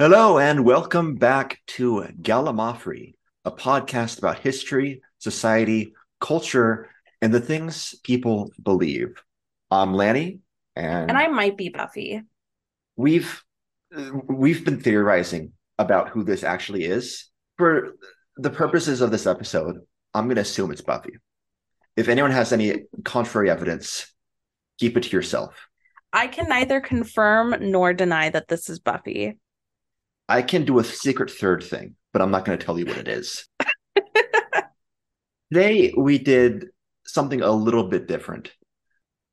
Hello, and welcome back to Gallimaufry, a podcast about history, society, culture, and the things people believe. I'm Lanny, and, And I might be Buffy. we've we've been theorizing about who this actually is. For the purposes of this episode, I'm going to assume it's Buffy. If anyone has any contrary evidence, keep it to yourself. I can neither confirm nor deny that this is Buffy. I can do a secret third thing, but I'm not going to tell you what it is. Today we did something a little bit different.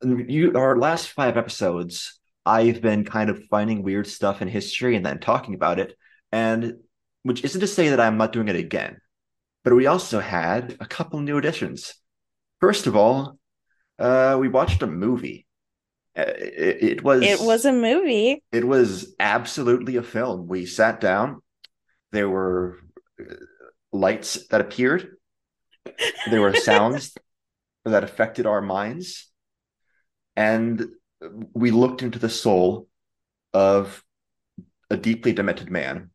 You, our last five episodes, I've been kind of finding weird stuff in history and then talking about it, and which isn't to say that I'm not doing it again. But we also had a couple new additions. First of all, uh, we watched a movie. Uh, It, it was It was a movie. it was absolutely a film. We sat down. There were uh, lights that appeared. There were sounds that affected our minds. And we looked into the soul of a deeply demented man,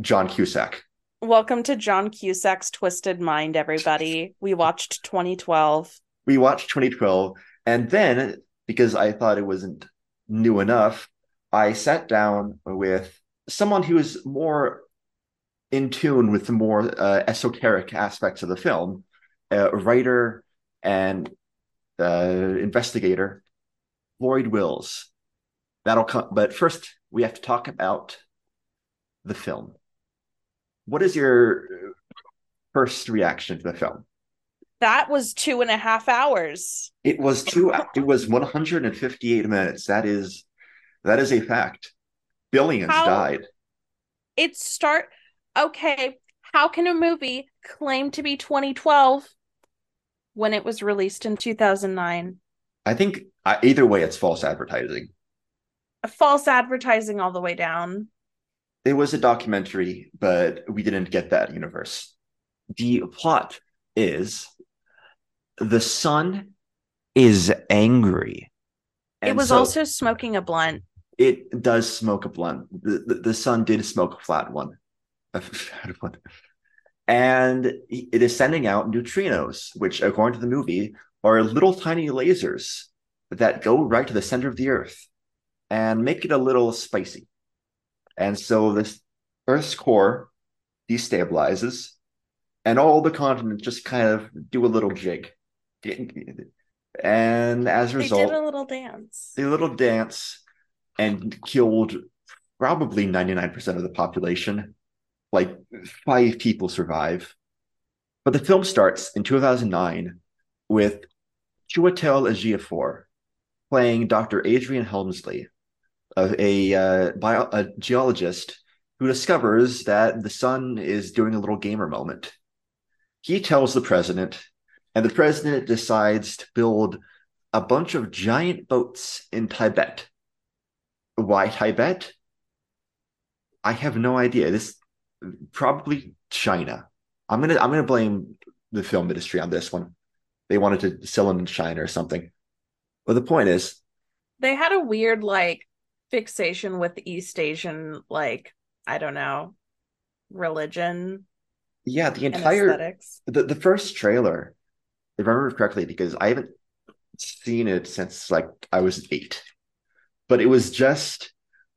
John Cusack. Welcome to John Cusack's Twisted Mind, everybody. We watched 2012. We watched 2012. And then, because I thought it wasn't new enough, I sat down with someone who is more in tune with the more uh, esoteric aspects of the film, a writer and uh, investigator Floyd Wills. That'll come, but first we have to talk about the film. What is your first reaction to the film? That was two and a half hours. It was two. It was 158 minutes. That is, that is a fact. Billions How- died. It start okay. How can a movie claim to be 2012 when it was released in 2009? I think uh, either way, it's false advertising. False advertising all the way down. It was a documentary, but we didn't get that universe. The plot is the sun is angry. it was so also smoking a blunt. it does smoke a blunt. The, the, the sun did smoke a flat one. A fat one. And it is sending out neutrinos, which, according to the movie, are little tiny lasers that go right to the center of the Earth and make it a little spicy. And so this Earth's core destabilizes, and all the continents just kind of do a little jig. And as a result, They did a little dance. a little dance and killed probably 99% of the population. Like five people survive. But the film starts in 2009 with Chiwetel Ejiofor playing Dr. Adrian Helmsley, a, a, uh, bio, a geologist who discovers that the sun is doing a little gamer moment. He tells the president, and the president decides to build a bunch of giant boats in Tibet. Why Tibet? I have no idea. This probably China. I'm gonna I'm gonna blame the film industry on this one. They wanted to sell them in China or something. But the point is, they had a weird like fixation with East Asian like I don't know religion yeah, the entire aesthetics. the, the first trailer, if I remember correctly, because I haven't seen it since like I was eight, but it was just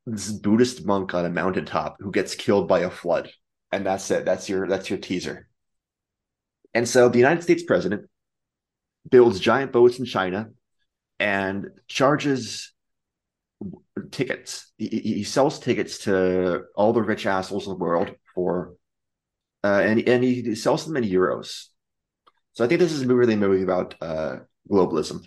this Buddhist monk on a mountaintop who gets killed by a flood, and that's it. That's your that's your teaser. And so the United States president builds giant boats in China and charges tickets. He, he sells tickets to all the rich assholes in the world for uh, and and he sells them in euros. So I think this is really a movie about uh, globalism.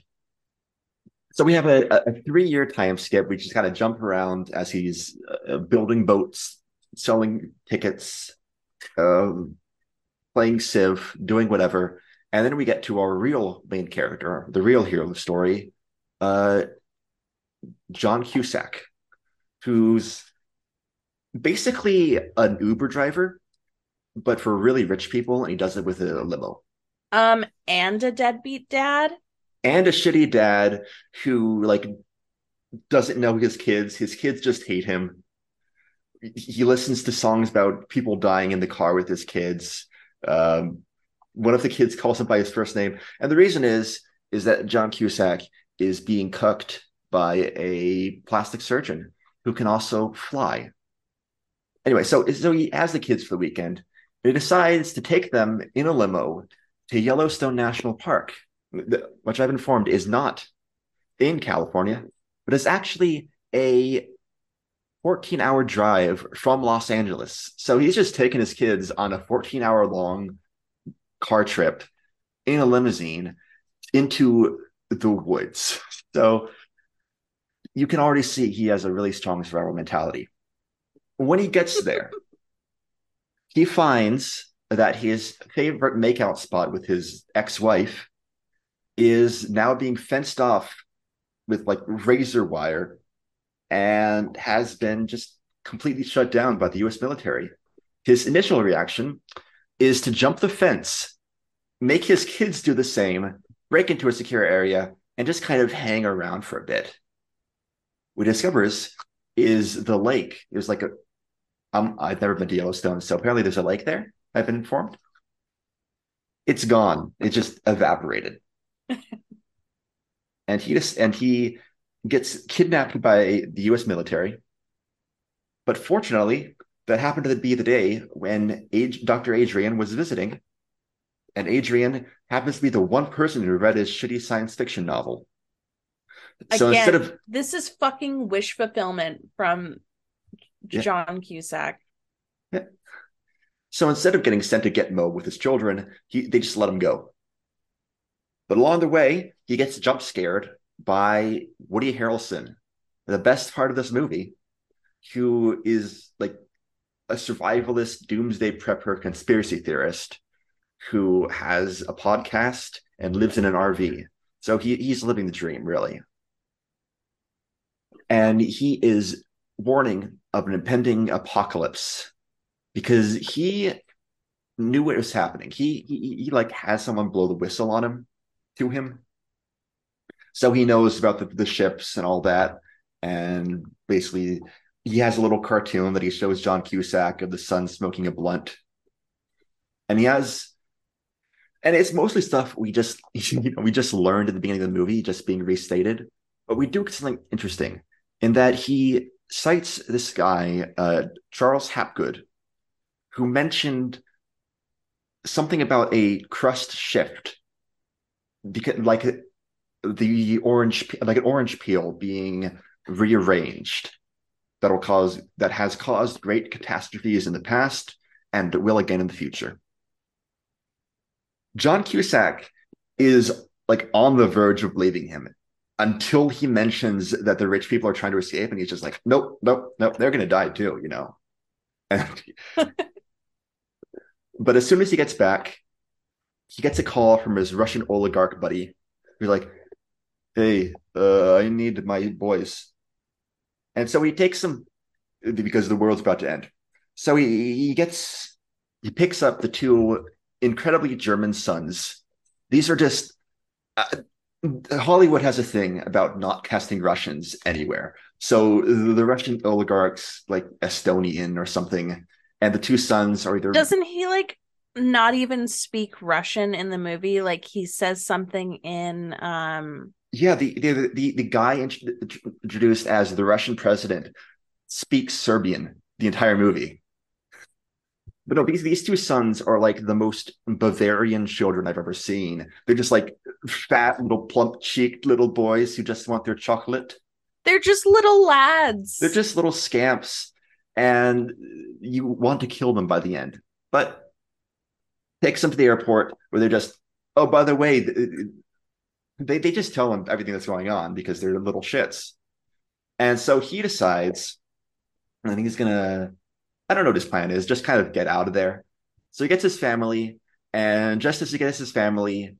So we have a, a three year time skip. We just kind of jump around as he's uh, building boats, selling tickets, um, playing Civ, doing whatever, and then we get to our real main character, the real hero of the story, uh, John Cusack, who's basically an Uber driver, but for really rich people, and he does it with a limo. Um, and a deadbeat dad. and a shitty dad who like doesn't know his kids. His kids just hate him. he listens to songs about people dying in the car with his kids. Um, one of the kids calls him by his first name, and the reason is is that John Cusack is being cooked by a plastic surgeon who can also fly. Anyway, so so he has the kids for the weekend. He decides to take them in a limo to Yellowstone National Park, which I've informed is not in California, but is actually a 14 hour drive from Los Angeles. So he's just taking his kids on a 14 hour long car trip in a limousine into the woods. So you can already see he has a really strong survival mentality. When he gets there, he finds that his favorite makeout spot with his ex-wife is now being fenced off with like razor wire and has been just completely shut down by the US military. His initial reaction is to jump the fence, make his kids do the same, break into a secure area, and just kind of hang around for a bit. What he discovers is the lake. It was like a um, I've never been to Yellowstone, so apparently there's a lake there. I've been informed. It's gone. It just evaporated. and he just and he gets kidnapped by the U.S. military. But fortunately, that happened to be the day when Dr. Adrian was visiting, and Adrian happens to be the one person who read his shitty science fiction novel. So Again, instead of this is fucking wish fulfillment from yeah. John Cusack. Yeah. So instead of getting sent to Gitmo with his children, he, they just let him go. But along the way, he gets jump scared by Woody Harrelson, the best part of this movie, who is like a survivalist, doomsday prepper, conspiracy theorist who has a podcast and lives in an RV. So he, he's living the dream, really. And he is warning of an impending apocalypse because he knew what was happening. He, he he like has someone blow the whistle on him to him. So he knows about the, the ships and all that. And basically he has a little cartoon that he shows John Cusack of the sun smoking a blunt. And he has and it's mostly stuff we just you know, we just learned at the beginning of the movie, just being restated. But we do get something interesting in that he cites this guy, uh, Charles Hapgood, who mentioned something about a crust shift, because like the orange, like an orange peel being rearranged that'll cause that has caused great catastrophes in the past and will again in the future. John Cusack is like on the verge of believing him until he mentions that the rich people are trying to escape, and he's just like, nope, nope, nope, they're gonna die too, you know. And, but as soon as he gets back, he gets a call from his Russian oligarch buddy, He's like, "Hey, uh, I need my boys," and so he takes them because the world's about to end. So he he gets he picks up the two incredibly German sons. These are just uh, Hollywood has a thing about not casting Russians anywhere. So the Russian oligarchs, like Estonian or something, and the two sons are either. Doesn't he like not even speak Russian in the movie? Like he says something in. um Yeah, the the the, the guy introduced as the Russian president speaks Serbian the entire movie. But no, these these two sons are like the most Bavarian children I've ever seen. They're just like fat, little plump cheeked little boys who just want their chocolate. They're just little lads. They're just little scamps, and you want to kill them by the end. But takes them to the airport where they're just, oh, by the way, they they just tell him everything that's going on because they're little shits. And so he decides, I think he's gonna I don't know what his plan is, just kind of get out of there. So he gets his family, and just as he gets his family,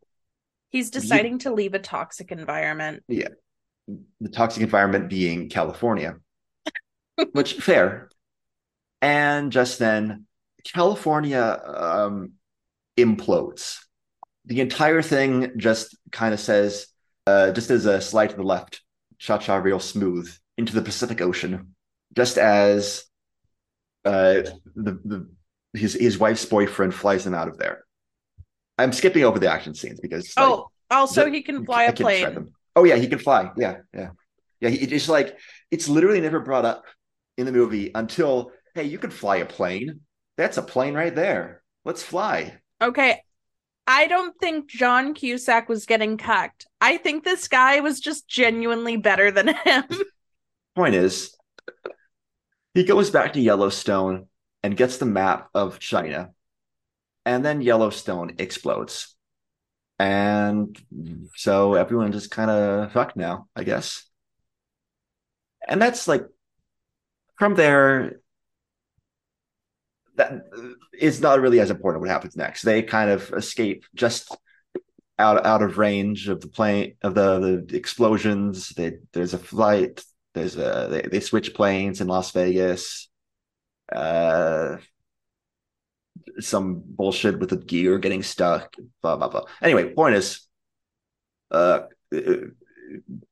he's deciding he, to leave a toxic environment. Yeah. The toxic environment being California, which fair. And just then, California um, implodes. The entire thing just kind of says, uh, just as a slide to the left, cha cha real smooth into the Pacific Ocean, just as uh, the the his his wife's boyfriend flies him out of there. I'm skipping over the action scenes because like, Oh, also the- he can fly a plane. Oh yeah, he can fly. Yeah, yeah, yeah. He, it's like it's literally never brought up in the movie until hey, you can fly a plane. That's a plane right there. Let's fly. Okay. I don't think John Cusack was getting cucked. I think this guy was just genuinely better than him. Point is, he goes back to Yellowstone and gets the map of China, and then Yellowstone explodes. And so everyone just kind of fucked now, I guess. And that's like from there, that is not really as important what happens next. They kind of escape just out out of range of the plane of the, the explosions. They, there's a flight. There's a they, they switch planes in Las Vegas. Uh, some bullshit with the gear getting stuck. Blah blah blah. Anyway, point is, uh,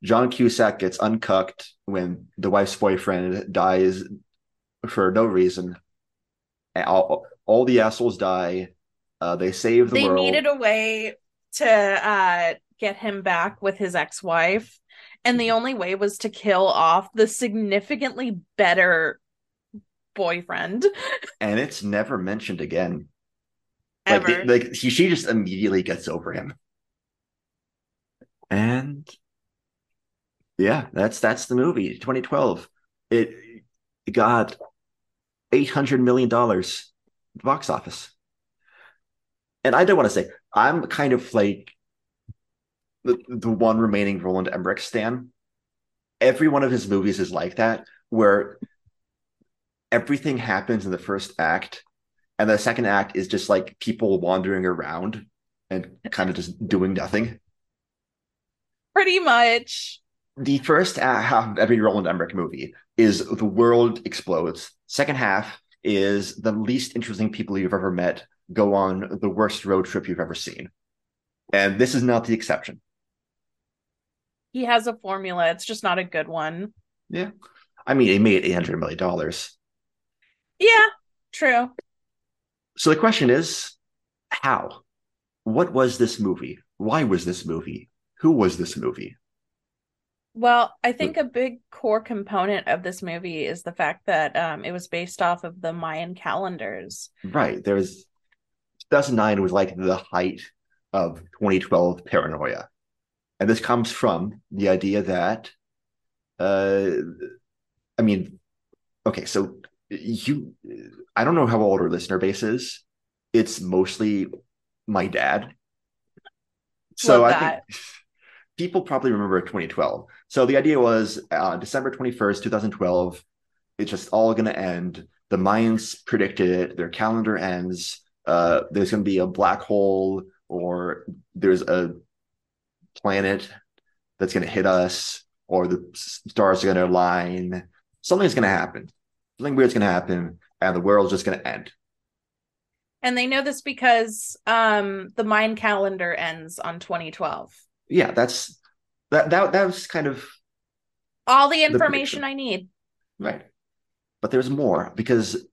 John Cusack gets uncucked when the wife's boyfriend dies for no reason. All, all the assholes die. Uh, they save the they world. needed a way to uh get him back with his ex-wife and the only way was to kill off the significantly better boyfriend and it's never mentioned again. Like, ever. they- like she, she just immediately gets over him. And yeah, that's that's the movie. 2012. It, it got 800 million dollars box office. And I don't want to say I'm kind of like the, the one remaining Roland Emmerich stan. Every one of his movies is like that, where everything happens in the first act, and the second act is just like people wandering around and kind of just doing nothing. Pretty much. The first half of every Roland Emmerich movie is the world explodes. Second half is the least interesting people you've ever met go on the worst road trip you've ever seen. And this is not the exception. He has a formula. It's just not a good one. Yeah. I mean, he made $800 million. Yeah, true. So the question is how? What was this movie? Why was this movie? Who was this movie? Well, I think a big core component of this movie is the fact that um, it was based off of the Mayan calendars. Right. There was 2009 was like the height of 2012 paranoia. And this comes from the idea that, uh, I mean, okay, so you, I don't know how old our listener base is. It's mostly my dad. So I think people probably remember 2012. So the idea was uh, December 21st, 2012, it's just all going to end. The Mayans predicted it. Their calendar ends. Uh, there's going to be a black hole or there's a planet that's going to hit us or the stars are going to align. Something's going to happen. Something weird's going to happen and the world's just going to end. And they know this because um, the Mayan calendar ends on 2012. Yeah, that's that that that was kind of All the information I need. Right. But there's more because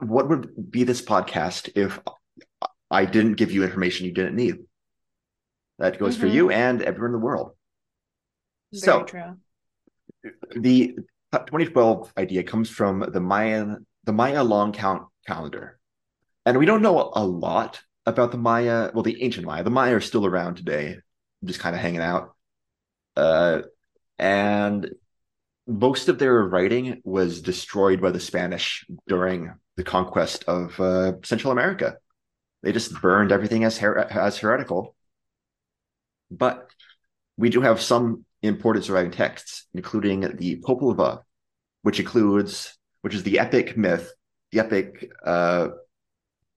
what would be this podcast if I didn't give you information you didn't need? That goes for Mhm. you and everyone in the world. Very So true. the 2012 idea comes from the Mayan the Maya long count calendar. And we don't know a lot about the Maya, well, the ancient Maya. The Maya are still around today, just kind of hanging out. Uh, and most of their writing was destroyed by the Spanish during the conquest of uh, Central America. They just burned everything as her- as heretical. But we do have some important surviving texts, including the Popol Vuh, which includes, which is the epic myth, the epic uh,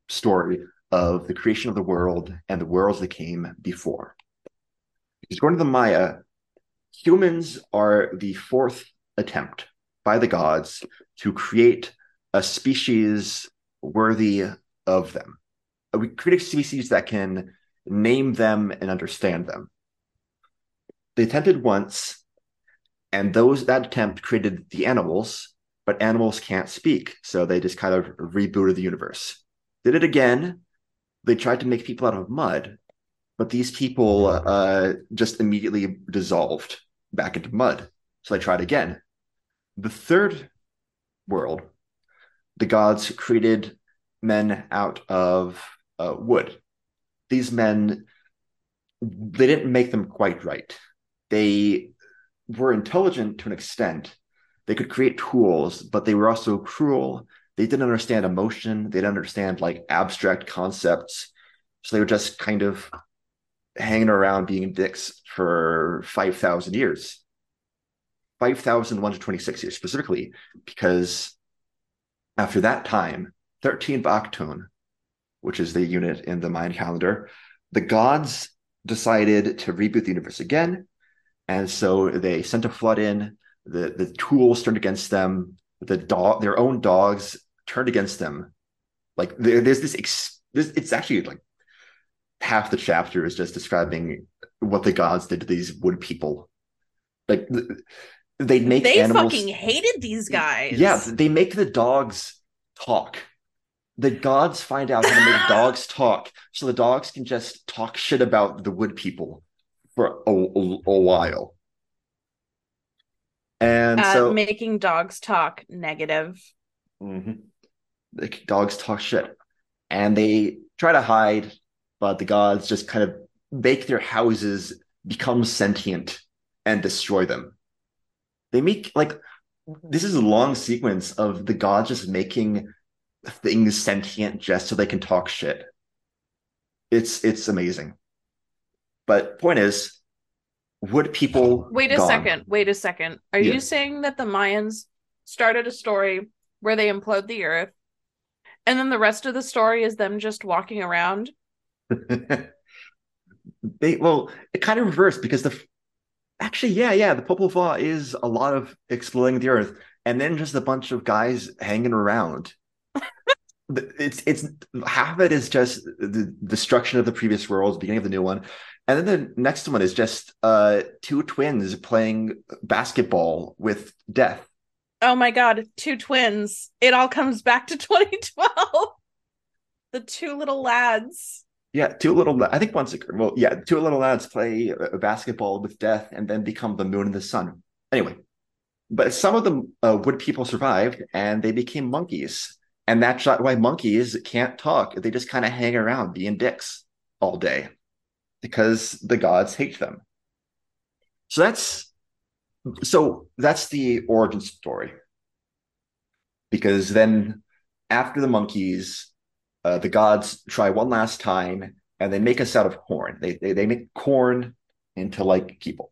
story of the creation of the world and the worlds that came before. According to the Maya, humans are the fourth attempt by the gods to create a species worthy of them. We create a species that can name them and understand them. They attempted once, and those that attempt created the animals, but animals can't speak. So they just kind of rebooted the universe. Did it again. They tried to make people out of mud, but these people uh, just immediately dissolved back into mud. So they tried again. The third world, the gods created men out of uh, wood. These men, they didn't make them quite right. They were intelligent to an extent. They could create tools, but they were also cruel. They didn't understand emotion. They didn't understand like abstract concepts. So they were just kind of hanging around being dicks for 5,000 years. 5,126 years specifically, because after that time, 13 Baktun, which is the unit in the Mayan calendar, the gods decided to reboot the universe again. And so they sent a flood in, the, the tools turned against them, the dog, their own dogs turned against them. Like there, there's this, ex, this, it's actually like half the chapter is just describing what the gods did to these wood people. Like they make they animals, fucking hated these guys. Yeah, they make the dogs talk. The gods find out how to make dogs talk, so the dogs can just talk shit about the wood people for a, a, a while. And Uh, so making dogs talk negative. Mhm. the dogs talk shit, and they try to hide, but the gods just kind of make their houses become sentient and destroy them. They make like mm-hmm. this is a long sequence of the gods just making things sentient just so they can talk shit. It's it's amazing. But point is, wood people Wait a gone. second. Wait a second. Are Yeah. you saying that the Mayans started a story where they implode the earth and then the rest of the story is them just walking around? they well, it kind of reversed because the actually, yeah, yeah, the Popol Vuh is a lot of exploring the earth, and then just a bunch of guys hanging around. It's it's half of it is just the destruction of the previous worlds, beginning of the new one, and then the next one is just uh two twins playing basketball with death. Oh my god, two twins. It all comes back to 2012. The two little lads. Yeah, two little. I think once. Well, yeah, two little lads play basketball with death, and then become the moon and the sun. Anyway, but some of the uh, wood people survived, and they became monkeys, and that's why monkeys can't talk. They just kind of hang around being dicks all day, because the gods hate them. So that's so that's the origin story. Because then, after the monkeys, uh, the gods try one last time and they make us out of corn. They, they they make corn into like people.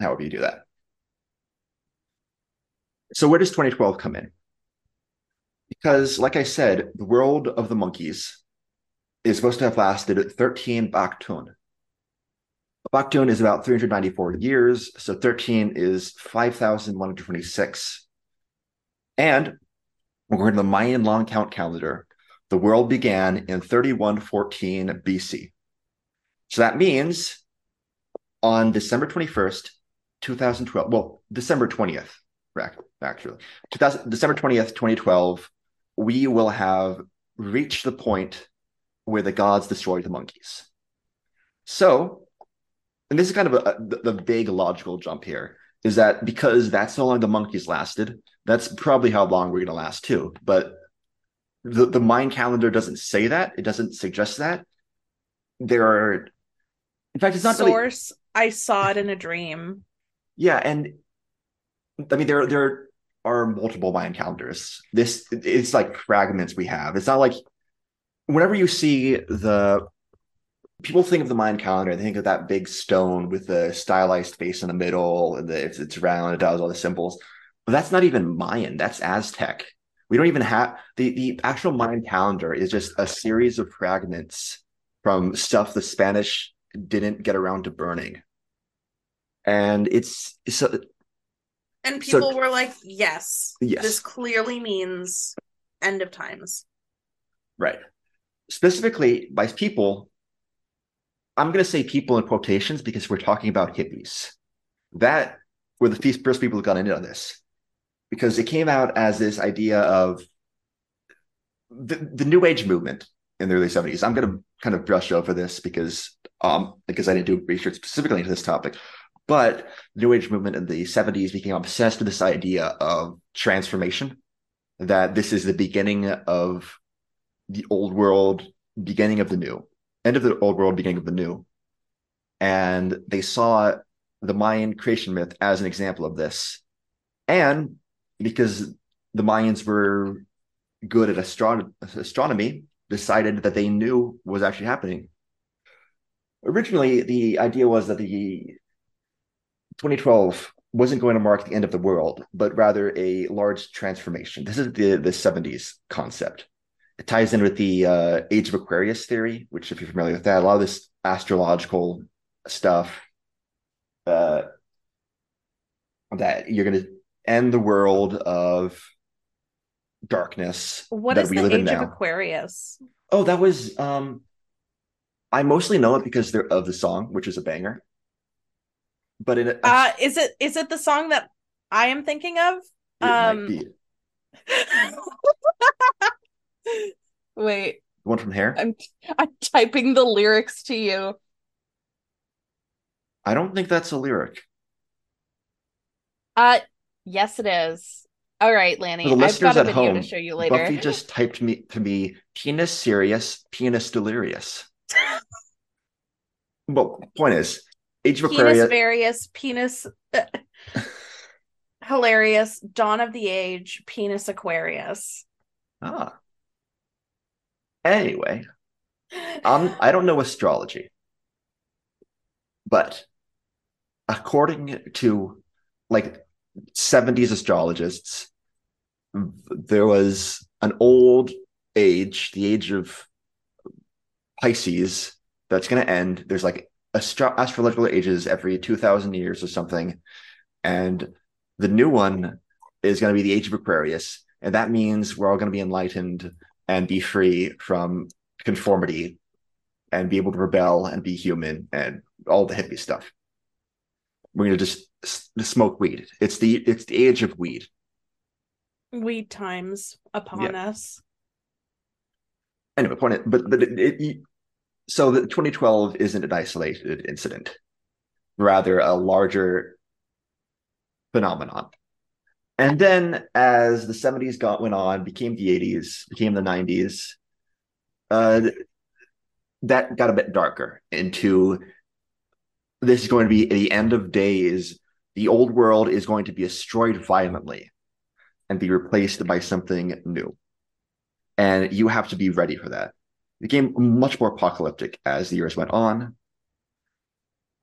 However you do that. So where does 2012 come in? Because, like I said, the world of the monkeys is supposed to have lasted 13 Baktun. Baktun is about 394 years, so 13 is 5,126. And according to the Mayan long count calendar, the world began in 3114 BC. So that means on December 21st, 2012, well, December 20th, actually, 2000, December 20th, 2012, we will have reached the point where the gods destroyed the monkeys. So, and this is kind of a, the, the big logical jump here is that because that's how long the monkeys lasted, that's probably how long we're going to last too. But the, the Mayan calendar doesn't say that. It doesn't suggest that. There are, in fact, it's not really, Source, I saw it in a dream. yeah. And I mean, there, there are multiple Mayan calendars. This, it's like fragments we have. It's not like whenever you see the, people think of the Mayan calendar, they think of that big stone with the stylized face in the middle and the, it's, it's round, it does all the symbols. But that's not even Mayan, that's Aztec. We don't even have the, the actual Mayan calendar is just a series of fragments from stuff the Spanish didn't get around to burning. And it's so And So- people were like, yes, yes, this clearly means end of times. right. Specifically by people, I'm going to say people in quotations because we're talking about hippies. That were the first people who got into on this. Because it came out as this idea of the, the new age movement in the early 70s. I'm going to kind of brush over this because um because I didn't do research specifically into this topic. But the new age movement in the 70s became obsessed with this idea of transformation, that this is the beginning of the old world, beginning of the new, end of the old world, beginning of the new. And they saw the Mayan creation myth as an example of this. And because the Mayans were good at astron- astronomy, decided that they knew was actually happening. Originally, the idea was that the 2012 wasn't going to mark the end of the world, but rather a large transformation. This is the, the 70s concept. It ties in with the uh, Age of Aquarius theory, which, if you're familiar with that, a lot of this astrological stuff uh, that you're going to end the world of darkness What that is we the live in age of. Aquarius? Oh, that was um I mostly know it because they're of the song, which is a banger. But in a, Uh is it is it the song that I am thinking of? um, Wait, the one from Hair. I'm I'm typing the lyrics to you. I don't think that's a lyric. Uh yes it is. All right, Lanny. For the I've listeners got a at video home, to show you later. Buffy just typed me to me penis serious, penis delirious. well, point is, Age of penis Aquarius. various, penis hilarious, dawn of the age, penis Aquarius. Ah. Anyway, um, I don't know astrology, but according to like 70s astrologists, there was an old age, the age of Pisces, that's going to end. There's like astro- astrological ages every 2000 years or something. And the new one is going to be the age of Aquarius. And that means we're all going to be enlightened and be free from conformity and be able to rebel and be human and all the hippie stuff. We're going to just smoke weed. It's the it's the age of weed. Weed times upon us. Anyway, point it, but but it, it, so the 2012 isn't an isolated incident, rather a larger phenomenon. And then as the 70s got went on, became the 80s, became the 90s, uh, that got a bit darker into this is going to be the end of days. The old world is going to be destroyed violently and be replaced by something new. And you have to be ready for that. It became much more apocalyptic as the years went on.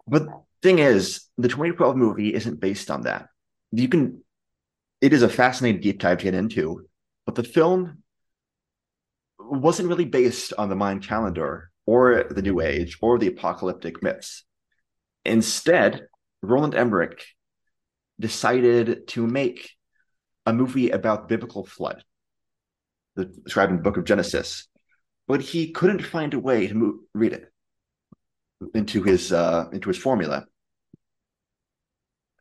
But thing is, the 2012 movie isn't based on that. You can it is a fascinating deep dive to get into, but the film wasn't really based on the Mayan calendar or the New Age or the apocalyptic myths. Instead, Roland Emmerich decided to make a movie about biblical flood, the, described in the book of Genesis, but he couldn't find a way to read it into his uh, into his formula.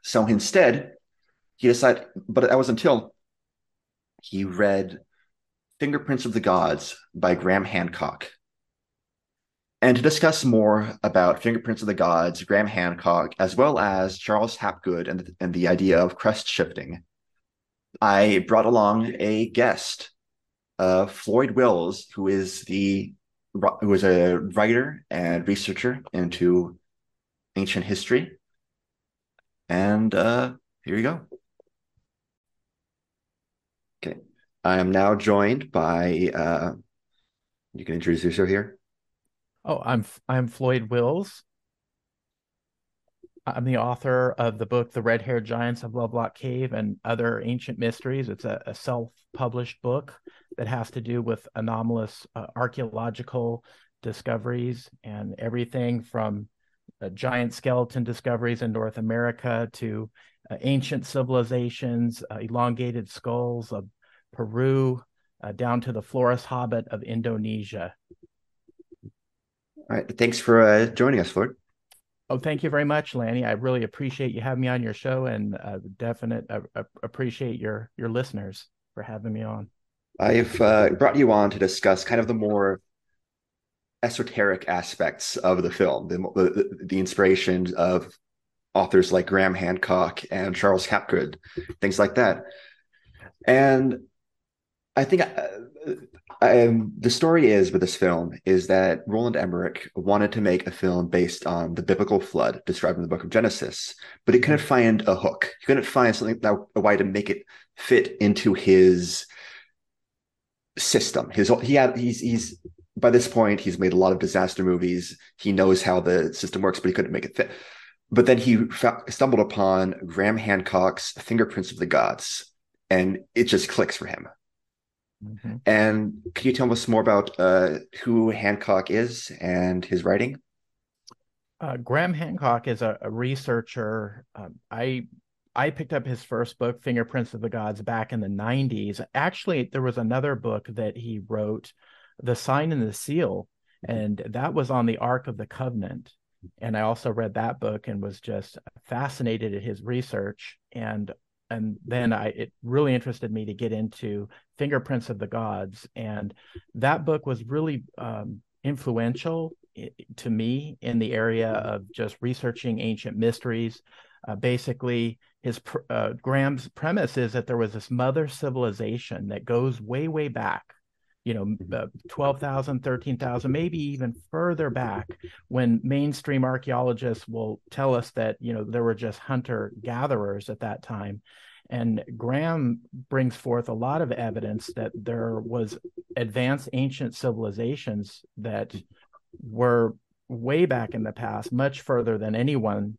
So instead, he decided, but that was until he read Fingerprints of the Gods by Graham Hancock. And to discuss more about Fingerprints of the Gods, Graham Hancock, as well as Charles Hapgood and, and the idea of crust shifting, I brought along a guest, uh, Floyd Wills, who is the who is a writer and researcher into ancient history. And uh, here you go. Okay. I am now joined by uh you can introduce yourself here. Oh, I'm I'm Floyd Wills. I'm the author of the book The Red Haired Giants of Lovelock Cave and Other Ancient Mysteries. It's a, a self-published book that has to do with anomalous uh, archaeological discoveries and everything from uh, giant skeleton discoveries in North America to uh, ancient civilizations, uh, elongated skulls of Peru, uh, down to the Flores Hobbit of Indonesia. All right. Thanks for uh, joining us, Floyd. Oh, thank you very much, Lanny. I really appreciate you having me on your show, and uh, definite uh, appreciate your your listeners for having me on. I've uh, brought you on to discuss kind of the more esoteric aspects of the film, the, the, the inspiration of authors like Graham Hancock and Charles Hapgood, things like that. And I think uh, um, the story is with this film is that Roland Emmerich wanted to make a film based on the biblical flood described in the book of Genesis, but he couldn't find a hook. He couldn't find something that a way to make it fit into his system. His he had he's he's by this point he's made a lot of disaster movies. He knows how the system works, but he couldn't make it fit. But then he stumbled upon Graham Hancock's Fingerprints of the Gods, and it just clicks for him. Mm-hmm. And can you tell us more about uh, who Hancock is and his writing? Uh, Graham Hancock is a, a researcher. Um, I I picked up his first book, Fingerprints of the Gods, back in the '90s. Actually, there was another book that he wrote, The Sign and the Seal, and that was on the Ark of the Covenant. And I also read that book and was just fascinated at his research. And and then I it really interested me to get into Fingerprints of the Gods, and that book was really um, influential to me in the area of just researching ancient mysteries. Uh, basically, his uh, Graham's premise is that there was this mother civilization that goes way, way back you know, mm-hmm. uh, 12,000, 13,000, maybe even further back when mainstream archaeologists will tell us that, you know, there were just hunter gatherers at that time. And Graham brings forth a lot of evidence that there was advanced ancient civilizations that were way back in the past, much further than anyone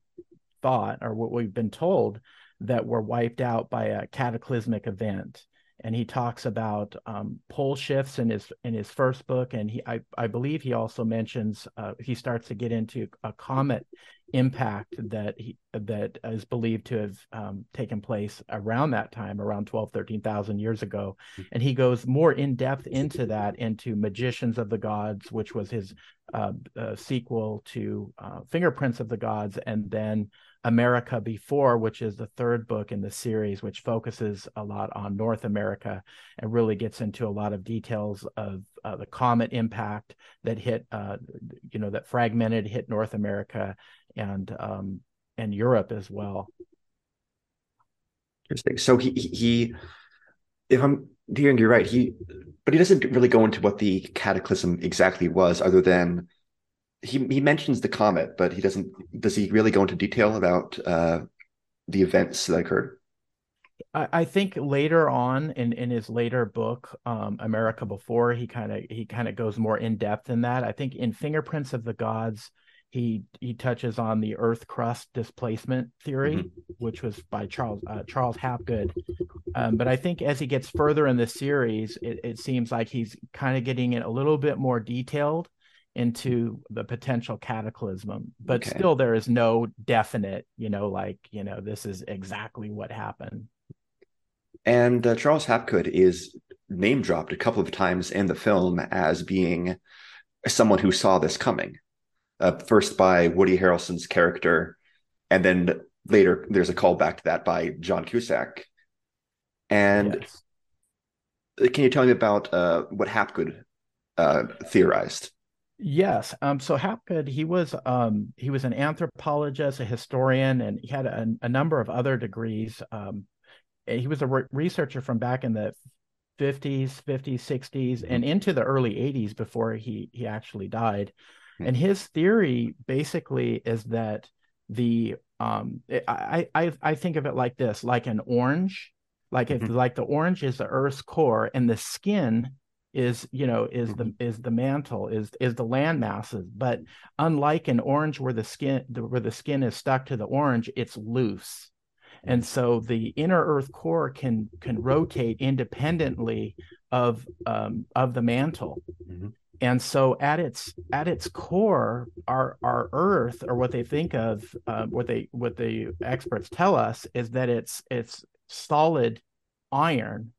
thought or what we've been told that were wiped out by a cataclysmic event. And he talks about um, pole shifts in his in his first book, and he I, I believe he also mentions uh, he starts to get into a comet impact that he that is believed to have um, taken place around that time, around 12, 13,000 years ago, hmm. and he goes more in depth into that into Magicians of the Gods, which was his uh, uh, sequel to uh, Fingerprints of the Gods, and then America Before, which is the third book in the series, which focuses a lot on North America and really gets into a lot of details of uh, the comet impact that hit, uh, you know, that fragmented hit North America and um, and Europe as well. Interesting. So he he, if I'm hearing you right, he, but he doesn't really go into what the cataclysm exactly was, other than he he mentions the comet, but he doesn't. Does he really go into detail about uh, the events that occurred? I, I think later on in in his later book, um, America Before, he kind of he kind of goes more in depth in that. I think in Fingerprints of the Gods, he he touches on the Earth crust displacement theory, mm-hmm. which was by Charles uh, Charles Hapgood. Um, but I think as he gets further in the series, it, it seems like he's kind of getting it a little bit more detailed into the potential cataclysm but okay. still there is no definite you know like you know this is exactly what happened and uh, charles hapgood is name dropped a couple of times in the film as being someone who saw this coming uh, first by woody harrelson's character and then later there's a callback to that by john cusack and yes. can you tell me about uh, what hapgood uh, theorized Yes. Um, so Hapgood, he was um, he was an anthropologist, a historian, and he had a, a number of other degrees. Um, he was a re- researcher from back in the 50s, 50s, 60s, and into the early 80s before he he actually died. Mm-hmm. And his theory basically is that the um, I I I think of it like this, like an orange, like if mm-hmm. like the orange is the Earth's core, and the skin is you know is the mm-hmm. is the mantle is is the land masses but unlike an orange where the skin where the skin is stuck to the orange it's loose and so the inner earth core can can rotate independently of um, of the mantle mm-hmm. and so at its at its core our our earth or what they think of uh, what they what the experts tell us is that it's it's solid iron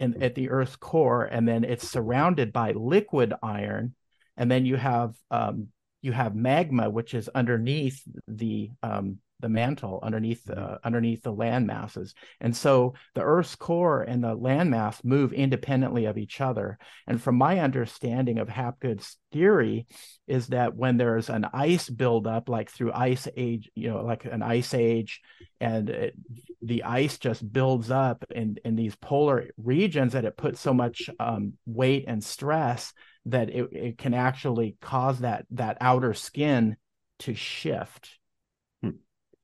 in, at the Earth's core, and then it's surrounded by liquid iron, and then you have um, you have magma, which is underneath the um, the mantle underneath uh, underneath the land masses. And so the earth's core and the landmass move independently of each other. And from my understanding of hapgood's theory is that when there's an ice buildup like through ice age you know like an ice age and it, the ice just builds up in in these polar regions that it puts so much um, weight and stress that it, it can actually cause that that outer skin to shift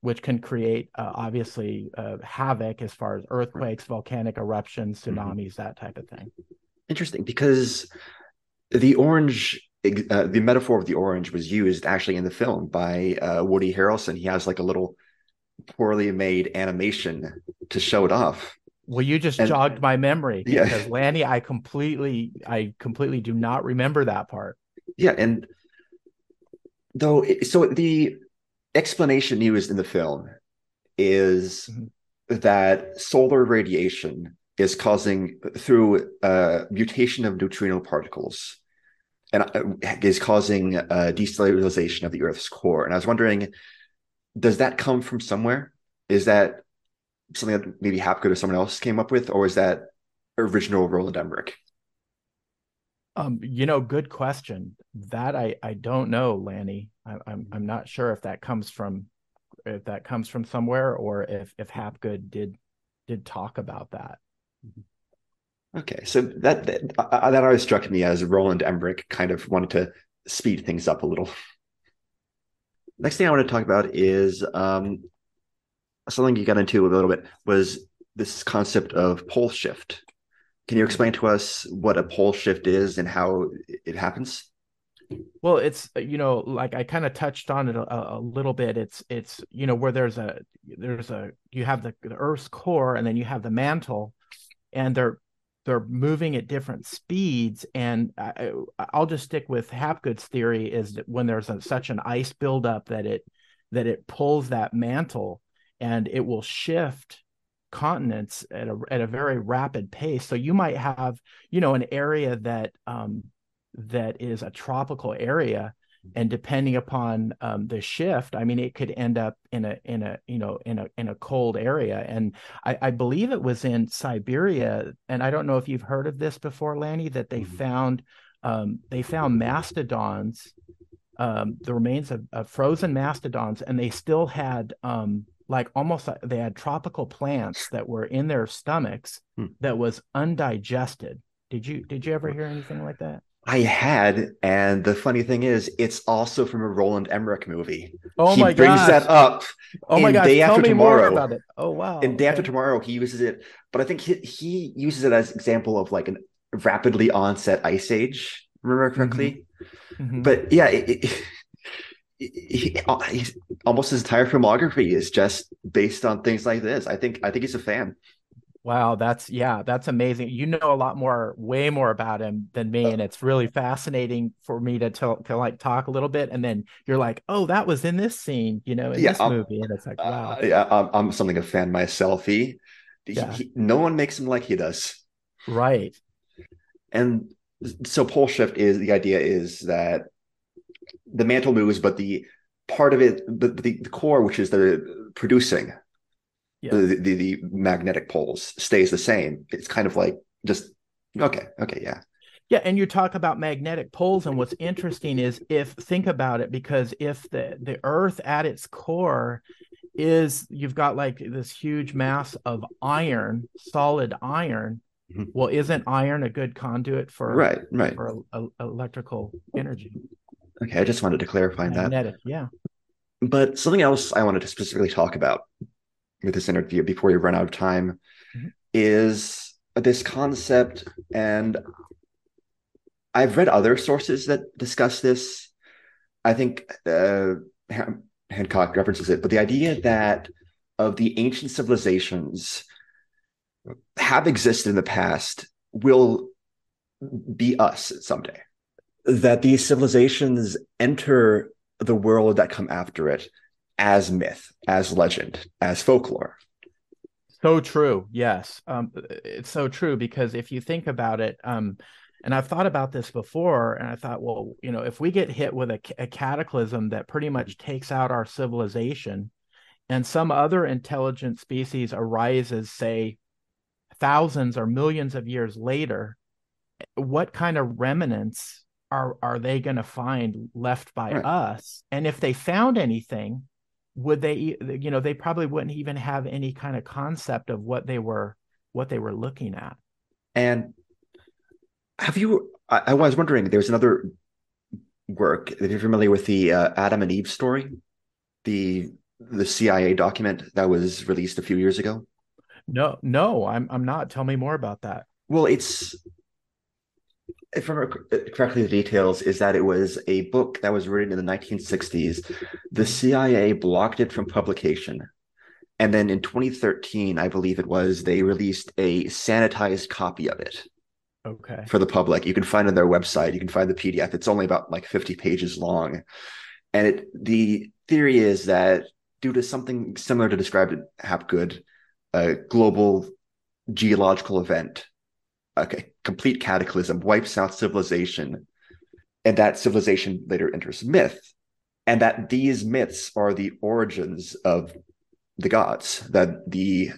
which can create uh, obviously uh, havoc as far as earthquakes, volcanic eruptions, mm-hmm. tsunamis, mm-hmm. that type of thing. Interesting, because the orange, uh, the metaphor of the orange was used actually in the film by uh, Woody Harrelson. He has like a little poorly made animation to show it off. Well, you just and, jogged my memory yeah. because Lanny, I completely, I completely do not remember that part. Yeah, and though, so the explanation used in the film is mm-hmm. that solar radiation is causing through uh, mutation of neutrino particles and uh, is causing uh, destabilization of the earth's core and i was wondering does that come from somewhere is that something that maybe hapgood or someone else came up with or is that original roland emmerich um, you know, good question. That I I don't know, Lanny. I'm I'm not sure if that comes from if that comes from somewhere or if if Hapgood did did talk about that. Okay, so that that, uh, that always struck me as Roland Emmerich kind of wanted to speed things up a little. Next thing I want to talk about is um, something you got into a little bit was this concept of pole shift. Can you explain to us what a pole shift is and how it happens? Well, it's you know, like I kind of touched on it a, a, little bit. It's it's you know where there's a there's a you have the, the Earth's core and then you have the mantle, and they're they're moving at different speeds. And I, will just stick with Hapgood's theory is that when there's a, such an ice buildup that it that it pulls that mantle and it will shift continents at a at a very rapid pace. So you might have, you know, an area that um, that is a tropical area, and depending upon um, the shift, I mean, it could end up in a in a you know in a in a cold area. And I, I believe it was in Siberia, and I don't know if you've heard of this before, Lanny, that they mm-hmm. found um, they found mastodons. Um, the remains of, of, frozen mastodons, and they still had um, like almost like they had tropical plants that were in their stomachs hmm. that was undigested. Did you did you ever hear anything like that? I had, and the funny thing is, it's also from a Roland Emmerich movie. Oh he my god! He brings that up. Oh my god! Day Tell after me tomorrow. more about it. Oh wow! And day okay. after tomorrow, he uses it, but I think he, he uses it as example of like a rapidly onset ice age. Remember correctly? Mm-hmm. Mm-hmm. But yeah, it, it, he, he's almost his entire filmography is just based on things like this. I think I think he's a fan. Wow, that's yeah, that's amazing. You know a lot more, way more about him than me, and it's really fascinating for me to tell to like talk a little bit, and then you're like, oh, that was in this scene, you know, in yeah, this I'm, movie, and it's like, wow, uh, yeah, I'm, I'm, something of a fan myself. He, yeah. he, no one makes him like he does, right? And so pole shift is the idea is that the mantle moves, but the part of it, but the, the core, which is the producing yeah. the, the, the magnetic poles, stays the same. It's kind of like just okay, okay, yeah. Yeah, and you talk about magnetic poles, and what's interesting is if think about it, because if the the Earth at its core is you've got like this huge mass of iron, solid iron. Mm-hmm. Well, isn't iron a good conduit for right, right, for a, a, electrical energy? Okay, I just wanted to clarify Magnetic, that. Yeah. But something else I wanted to specifically talk about with this interview before we run out of time mm-hmm. is this concept, and I've read other sources that discuss this. I think uh, Hancock references it, but the idea that of the ancient civilizations have existed in the past will be us someday that these civilizations enter the world that come after it as myth, as legend, as folklore. So true. Yes. Um, it's so true because if you think about it, um, And I've thought about this before, and I thought, well, you know, if we get hit with a, a cataclysm that pretty much takes out our civilization, and some other intelligent species arises, say, thousands or millions of years later, what kind of remnants are are they going to find left by right. us? And if they found anything, would they you know they probably wouldn't even have any kind of concept of what they were what they were looking at. And have you i, I was wondering there's another work if you're familiar with the uh, adam and eve story the the cia document that was released a few years ago? No no i'm i'm not. Tell me more about that. Well it's if I remember uh, correctly, the details is that it was a book that was written in the 1960s. The CIA blocked it from publication. And then in 2013, I believe it was, they released a sanitized copy of it. Okay. For the public. You can find on their website, you can find the PDF. It's only about like 50 pages long. And it, the theory is that due to something similar to described in Hapgood, a global geological event a complete cataclysm wipes out civilization, and that civilization later enters myth, and that these myths are the origins of the gods. That the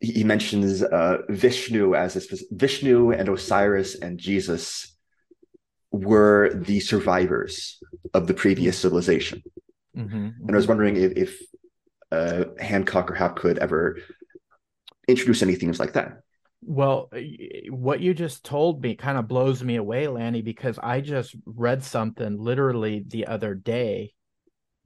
he mentions uh, Vishnu as a Vishnu and Osiris and Jesus were the survivors of the previous civilization. Mm-hmm, mm-hmm. And I was wondering if, if uh, Hancock or Hapgood ever introduce any themes like that. Well, what you just told me kind of blows me away, Lanny, because I just read something literally the other day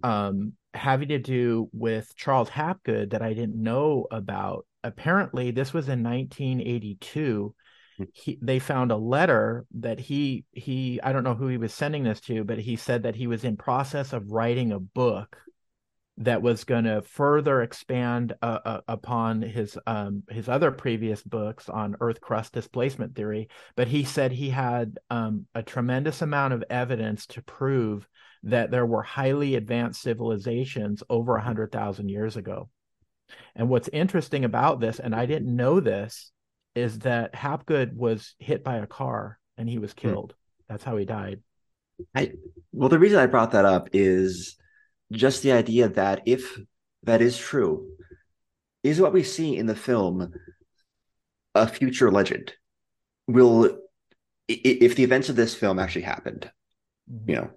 um, having to do with Charles Hapgood that I didn't know about. Apparently, this was in 1982. Hmm. He, they found a letter that he he I don't know who he was sending this to, but he said that he was in process of writing a book that was going to further expand uh, uh, upon his um, his other previous books on Earth crust displacement theory. But he said he had um, a tremendous amount of evidence to prove that there were highly advanced civilizations over a hundred thousand years ago. And what's interesting about this, and I didn't know this, is that Hapgood was hit by a car and he was hmm. killed. Hmm. That's how he died. I well, the reason I brought that up is just the idea that if that is true, is what we see in the film a future legend? Will if the events of this film actually happened, mm-hmm. you know,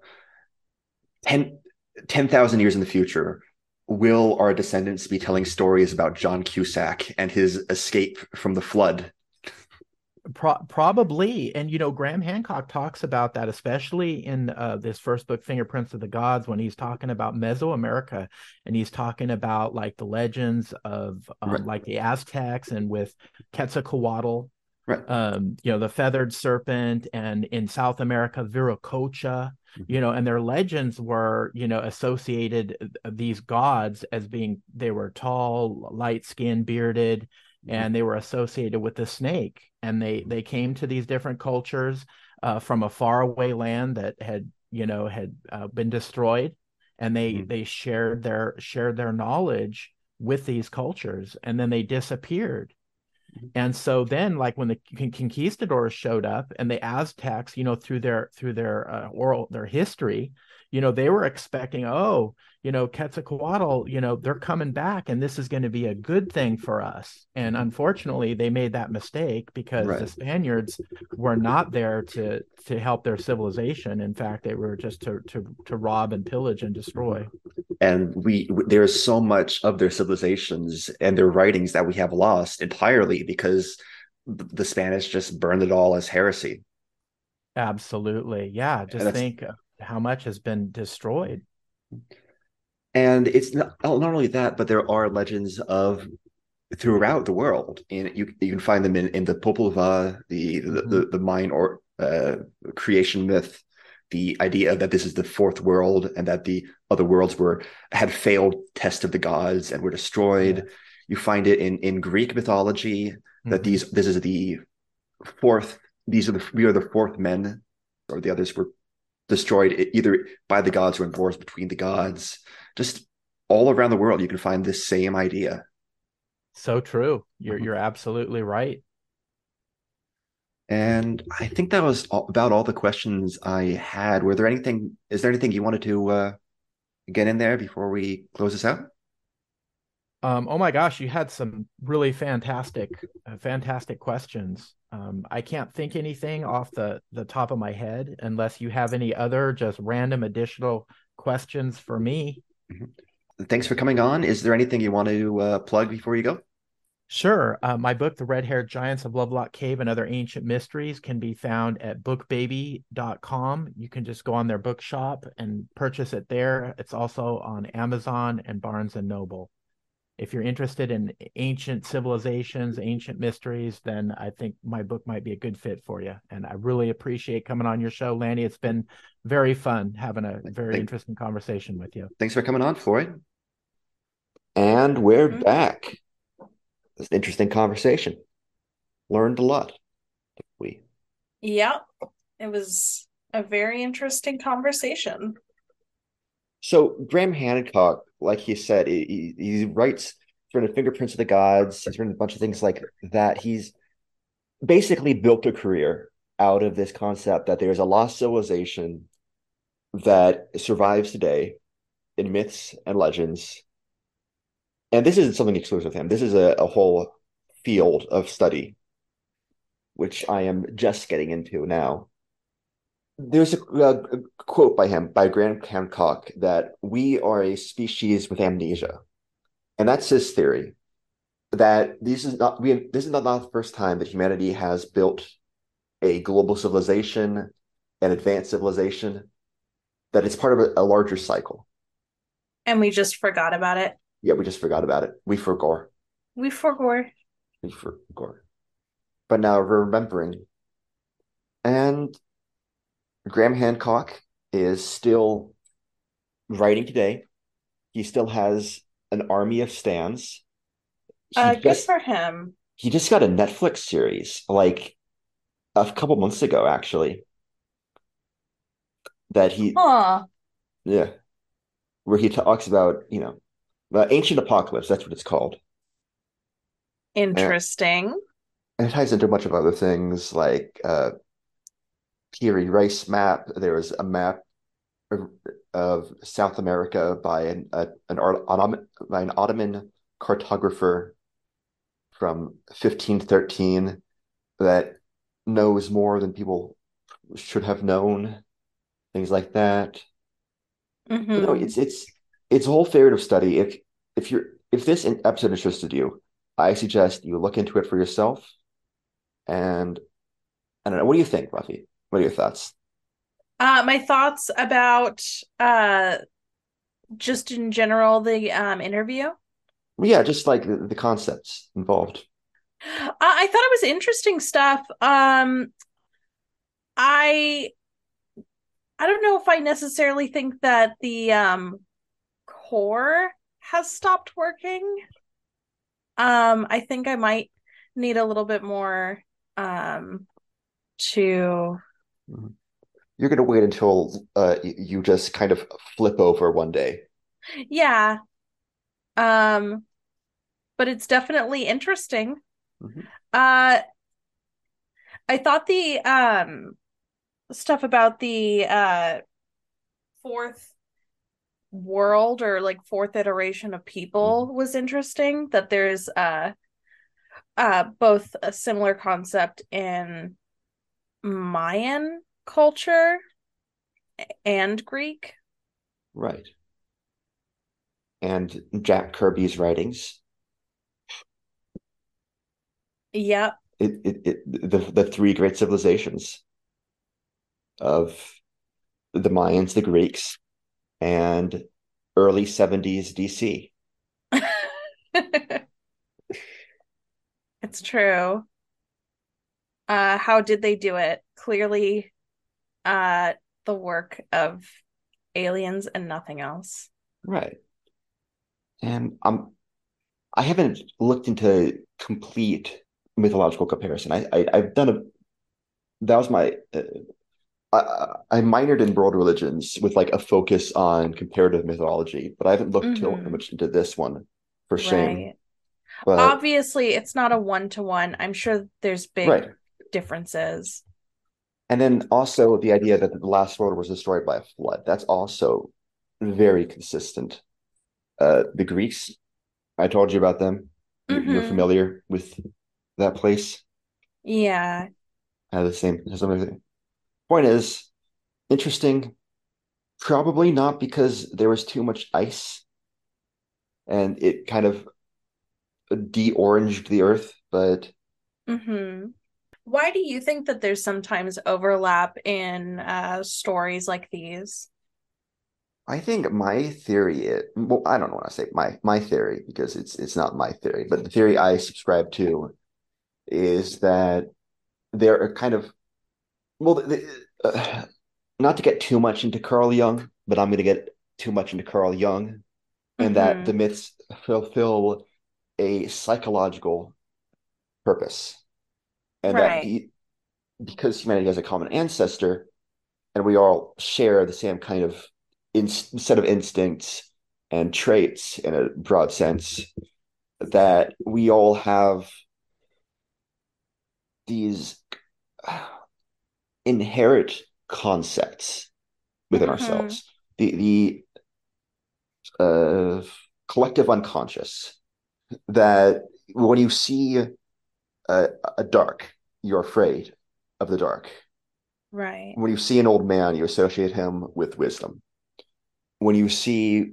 10,000 10, years in the future, will our descendants be telling stories about John Cusack and his escape from the flood Pro- probably, and you know, Graham Hancock talks about that, especially in uh, this first book, Fingerprints of the Gods, when he's talking about Mesoamerica, and he's talking about like the legends of um, right. like the Aztecs and with Quetzalcoatl, right. um, you know, the feathered serpent, and in South America, Viracocha, mm-hmm. you know, and their legends were, you know, associated uh, these gods as being they were tall, light skinned, bearded. And they were associated with the snake and they they came to these different cultures uh, from a faraway land that had you know had uh, been destroyed and they mm-hmm. they shared their shared their knowledge with these cultures and then they disappeared mm-hmm. and so then like when the conquistadors showed up and the aztecs you know through their through their uh, oral their history you know they were expecting oh you know, Quetzalcoatl, you know, they're coming back and this is going to be a good thing for us. And unfortunately, they made that mistake because right. the Spaniards were not there to to help their civilization. In fact, they were just to to to rob and pillage and destroy. And we there's so much of their civilizations and their writings that we have lost entirely because the Spanish just burned it all as heresy. Absolutely. Yeah, just think uh, how much has been destroyed and it's not, not only that but there are legends of throughout the world and you you can find them in, in the Popol Vuh, the mm-hmm. the, the, the Mayan or uh, creation myth the idea that this is the fourth world and that the other worlds were had failed test of the gods and were destroyed yeah. you find it in in greek mythology mm-hmm. that these this is the fourth these are the we are the fourth men or the others were destroyed either by the gods or in wars between the gods just all around the world you can find this same idea so true you're mm-hmm. you're absolutely right And I think that was all, about all the questions I had. Were there anything? Is there anything you wanted to uh, get in there before we close this out? Um, oh my gosh, you had some really fantastic, uh, fantastic questions. Um, I can't think anything off the the top of my head unless you have any other just random additional questions for me. Mm-hmm. Thanks for coming on. Is there anything you want to uh, plug before you go? Sure. Uh, my book, The Red Haired Giants of Lovelock Cave and Other Ancient Mysteries, can be found at bookbaby.com. You can just go on their bookshop and purchase it there. It's also on Amazon and Barnes and Noble if you're interested in ancient civilizations, ancient mysteries, then I think my book might be a good fit for you. And I really appreciate coming on your show, Lanny. It's been very fun having a very Thanks. interesting conversation with you. Thanks for coming on, Floyd. And we're mm-hmm. back. It's an interesting conversation. Learned a lot. We. Yeah, it was a very interesting conversation. So Graham Hancock like he said, he, he writes of fingerprints of the gods. He's written a bunch of things like that. He's basically built a career out of this concept that there's a lost civilization that survives today in myths and legends. And this isn't something exclusive to him. This is a, a whole field of study, which I am just getting into now there's a, a, quote by him by Graham Hancock that we are a species with amnesia, and that's his theory. That this is not we this is not, the first time that humanity has built a global civilization, an advanced civilization, that it's part of a, a larger cycle. And we just forgot about it. Yeah, we just forgot about it. We forgot. We forgot. We forgot. But now we're remembering. And Graham Hancock is still writing today. He still has an army of stands. Uh, good for him. He just got a Netflix series like a couple months ago, actually. That he, huh. yeah, where he talks about you know, the ancient apocalypse. That's what it's called. Interesting. And, and it ties into a bunch of other things like uh, Piri Reis map. There was a map of South America by an a, an, Ottoman, by an Ottoman cartographer from 1513 that knows more than people should have known. Things like that. Mm-hmm. You know, it's it's it's a whole field of study. If if you're if this episode interested you, I suggest you look into it for yourself. And I don't know. What do you think, Buffy? What are your thoughts? Uh, my thoughts about uh, just in general the um, interview. Yeah, just like the, the concepts involved. Uh, I thought it was interesting stuff. Um, I I don't know if I necessarily think that the um, core has stopped working. Um, I think I might need a little bit more um, to you're going to wait until uh, you just kind of flip over one day. Yeah. Um, but it's definitely interesting. Mm-hmm. Uh, I thought the um stuff about the uh fourth world or like fourth iteration of people mm-hmm. was interesting that there's uh uh both a similar concept in Mayan culture and Greek. Right. And Jack Kirby's writings. Yep. It, it, it the the three great civilizations of the Mayans, the Greeks, and early 70s DC. it's true. Uh, how did they do it? Clearly, uh, the work of aliens and nothing else. Right. And um, I haven't looked into complete mythological comparison. I, I have done a that was my uh, I, I minored in world religions with like a focus on comparative mythology, but I haven't looked mm-hmm. too much into this one for shame. But, Obviously, it's not a one to one. I'm sure there's big right. Differences. And then also the idea that the last world was destroyed by a flood. That's also very consistent. Uh, the Greeks, I told you about them. Mm-hmm. You're familiar with that place. Yeah. Have the same. Point is, interesting. Probably not because there was too much ice, and it kind of de-oranged the earth. But mm-hmm. Why do you think that there's sometimes overlap in uh, stories like these? I think my theory is well, I don't want to say my my theory because it's it's not my theory, but the theory I subscribe to is that there are kind of well, the, uh, not to get too much into Carl Jung, but I'm going to get too much into Carl Jung, and mm-hmm. that the myths fulfill a psychological purpose, and right. that he, because humanity has a common ancestor, and we all share the same kind of in, set of instincts and traits in a broad sense, that we all have these inherent concepts within mm-hmm. ourselves. The the uh, collective unconscious that when you see a, a dark, you're afraid of the dark. Right. When you see an old man, you associate him with wisdom. When you see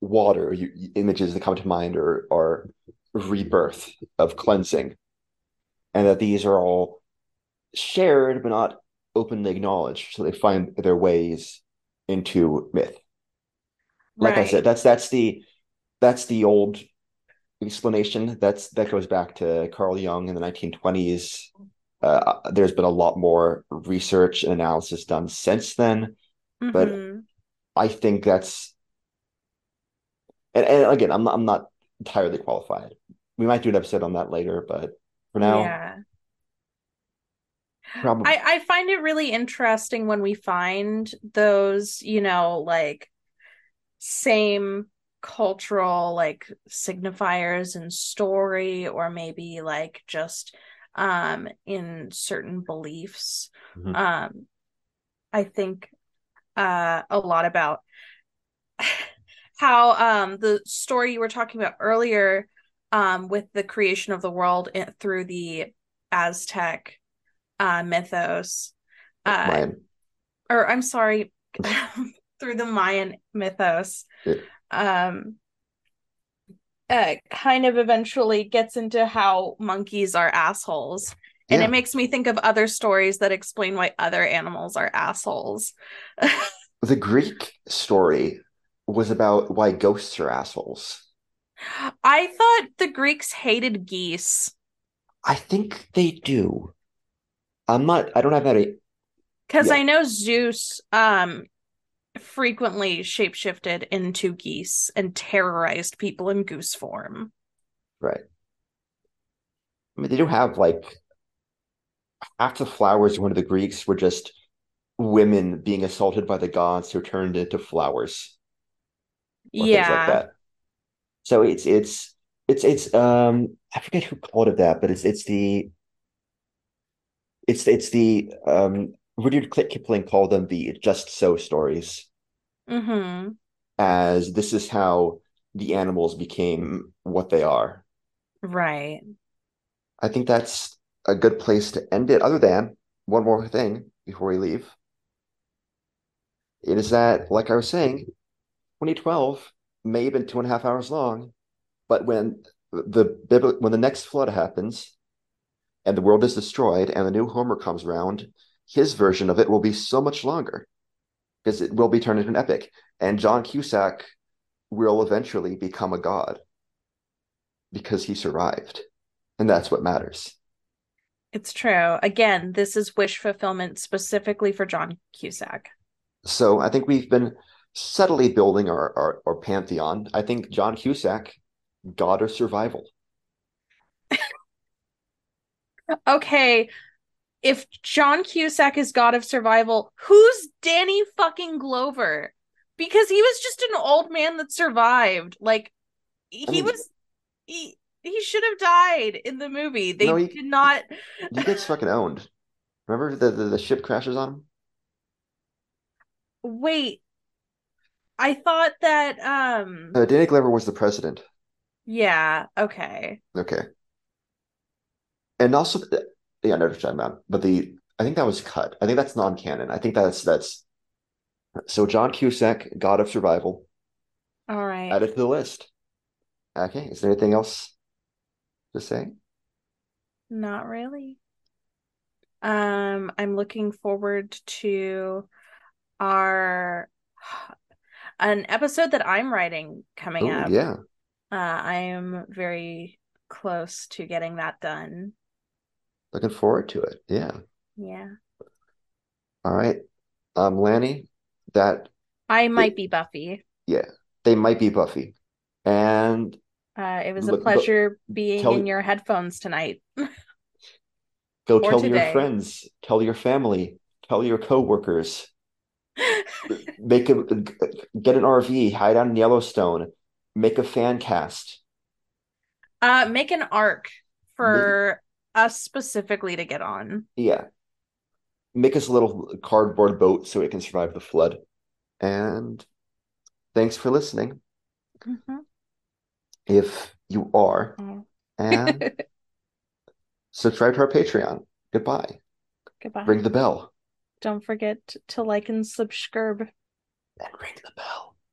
water, you, images that come to mind are, are rebirth of cleansing, and that these are all shared but not openly acknowledged. So they find their ways into myth. Like right. I said, that's that's the that's the old explanation. That's that goes back to Carl Jung in the 1920s. Uh, there's been a lot more research and analysis done since then, mm-hmm. but I think that's and, and again, I'm not I'm not entirely qualified. We might do an episode on that later, but for now, yeah. Probably. I, I find it really interesting when we find those, you know, like same cultural like signifiers in story or maybe like just um in certain beliefs mm-hmm. um i think uh a lot about how um the story you were talking about earlier um with the creation of the world in, through the aztec uh, mythos. Uh, Mayan. Or I'm sorry, through the Mayan mythos. Um, uh, kind of eventually gets into how monkeys are assholes. And yeah. it makes me think of other stories that explain why other animals are assholes. the Greek story was about why ghosts are assholes. I thought the Greeks hated geese. I think they do. I'm not. I don't have that. Because I know Zeus um frequently shapeshifted into geese and terrorized people in goose form. Right. I mean, they do have like half the flowers. One of the Greeks were just women being assaulted by the gods who turned into flowers. yeah. like that. So it's it's it's it's um I forget who called it that, but it's it's the it's it's the um Rudyard Kipling called them the just so stories. Mm-hmm. As this is how the animals became what they are. Right. I think that's a good place to end it, other than one more thing before we leave. It is that, like I was saying, 2012 may have been two and a half hours long, but when the when the next flood happens, and the world is destroyed and the new Homer comes around, his version of it will be so much longer because it will be turned into an epic. And John Cusack will eventually become a god because he survived. And that's what matters. It's true. Again, this is wish fulfillment specifically for John Cusack. So I think we've been subtly building our, our, our pantheon. I think John Cusack, God of survival okay, if John Cusack is God of Survival, who's Danny fucking Glover? Because he was just an old man that survived. Like he I mean, was he he should have died in the movie. They no, he, did not He gets fucking owned. Remember the, the, the ship crashes on him? Wait. I thought that um Uh, Danny Glover was the president. yeah, okay. Okay. And also, yeah, what you're talking about. But the I think that was cut. I think that's non-canon. I think that's that's so John Cusack, God of Survival, All right. added to the list. Okay, is there anything else to say? Not really. Um, I'm looking forward to our an episode that I'm writing coming Oh, up. yeah. Uh, I am very close to getting that done. Looking forward to it. Yeah. Yeah. All right. Um, Lanny, that I might be Buffy. yeah, they might be Buffy. And Uh, it was a pleasure being tell- in your headphones tonight. go tell your friends, tell your family, tell your coworkers. make a get an RV, hide out in Yellowstone, make a fan cast. Uh, make an ark for us specifically to get on. Yeah. Make us a little cardboard boat so it can survive the flood. And thanks for listening. Mhm. If you are, Oh. and subscribe to our Patreon. Goodbye. Goodbye. Ring the bell. Don't forget to like and subscribe. And ring the bell.